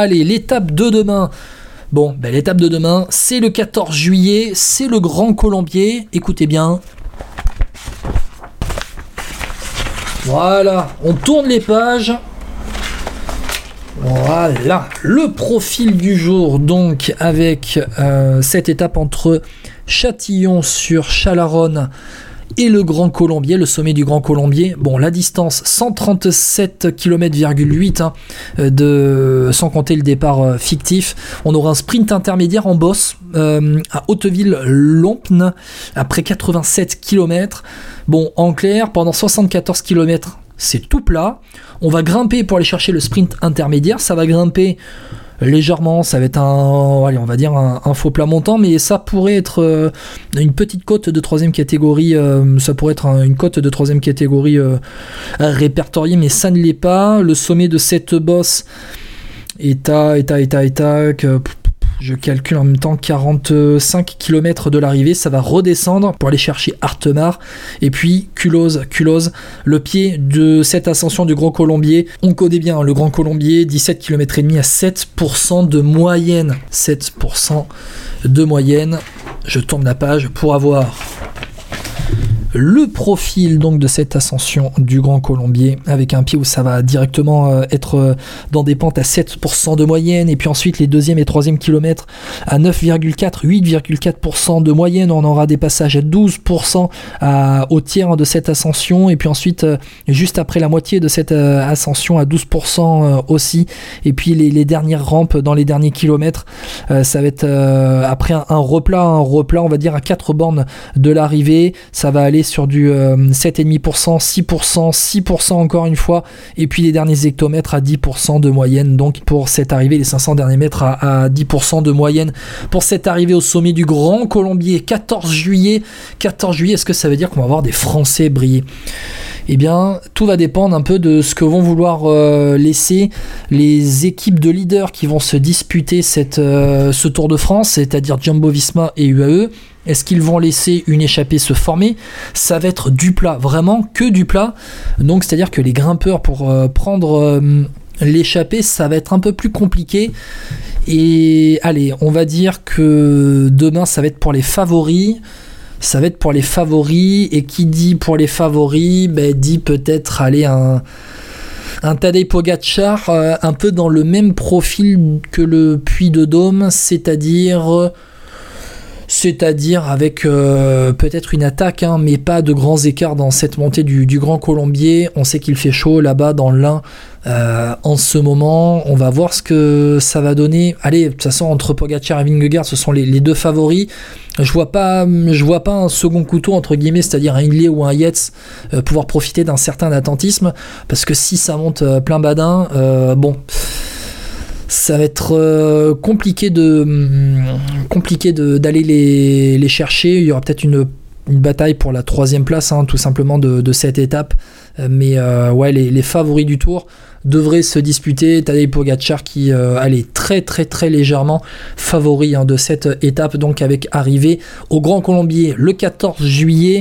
Allez, l'étape de demain. Bon, ben, l'étape de demain, c'est le 14 juillet, c'est le Grand Colombier. Écoutez bien. Voilà, on tourne les pages. Voilà, le profil du jour donc avec euh, cette étape entre Châtillon sur Chalaronne et le Grand Colombier, le sommet du Grand Colombier. Bon, la distance 137 km,8 hein, de sans compter le départ euh, fictif. On aura un sprint intermédiaire en bosse euh, à Hauteville-Lompne après 87 km. Bon, en clair, pendant 74 km, c'est tout plat. On va grimper pour aller chercher le sprint intermédiaire. Ça va grimper légèrement. Ça va être un, allez, on va dire un, faux plat montant, mais ça pourrait être euh, une petite côte de troisième catégorie. Euh, ça pourrait être une côte de troisième catégorie euh, répertoriée, mais ça ne l'est pas. Le sommet de cette bosse est à, est à je calcule en même temps 45 km de l'arrivée, ça va redescendre pour aller chercher Artemar et puis Culose, Culose, le pied de cette ascension du Grand Colombier. On connaît bien le Grand Colombier, 17 km et demi à 7% de moyenne, 7% de moyenne. Je tourne la page pour avoir le profil donc de cette ascension du Grand Colombier avec un pied où ça va directement euh, être euh, dans des pentes à 7% de moyenne et puis ensuite les deuxième et troisième kilomètres à 9,4 8,4% de moyenne. On aura des passages à 12% au tiers de cette ascension et puis ensuite euh, juste après la moitié de cette ascension à 12% aussi. Et puis les, dernières rampes dans les derniers kilomètres ça va être après un, un replat un replat on va dire à 4 bornes de l'arrivée. Ça va aller sur du 7,5%, 6%, 6% encore une fois, et puis les derniers hectomètres à 10% de moyenne. Donc pour cette arrivée, les 500 derniers mètres à, 10% de moyenne. Pour cette arrivée au sommet du Grand Colombier, 14 juillet. 14 juillet, est-ce que ça veut dire qu'on va voir des Français briller? Eh bien, tout va dépendre un peu de ce que vont vouloir euh, laisser les équipes de leaders qui vont se disputer euh, ce Tour de France, c'est-à-dire Jumbo Visma et UAE. Est-ce qu'ils vont laisser une échappée se former? Ça va être du plat, vraiment que du plat. Donc c'est-à-dire que les grimpeurs pour euh, prendre l'échappée, ça va être un peu plus compliqué. Et allez, on va dire que demain ça va être pour les favoris. Ça va être pour les favoris. Et qui dit pour les favoris, ben, dit peut-être aller un un Tadej Pogacar euh, un peu dans le même profil que le Puy de Dôme, c'est-à-dire c'est-à-dire avec euh, peut-être une attaque, hein, mais pas de grands écarts dans cette montée du, Grand Colombier. On sait qu'il fait chaud là-bas dans l'Ain euh, en ce moment. On va voir ce que ça va donner. Allez, de toute façon, entre Pogacar et Vingegaard, ce sont les, deux favoris. Je vois pas, je vois pas un second couteau entre guillemets, c'est-à-dire un Hindley ou un Yates, euh, pouvoir profiter d'un certain attentisme, parce que si ça monte plein badin, bon ça va être euh, compliqué de mm, compliqué d'aller les, les, chercher. Il y aura peut-être une, une, bataille pour la troisième place, hein, tout simplement de, de, cette étape. Euh, mais euh, ouais, les, favoris du tour devraient se disputer. Tadej Pogacar qui allait très très très légèrement favori hein, de cette étape, donc avec arrivée au Grand Colombier le 14 juillet.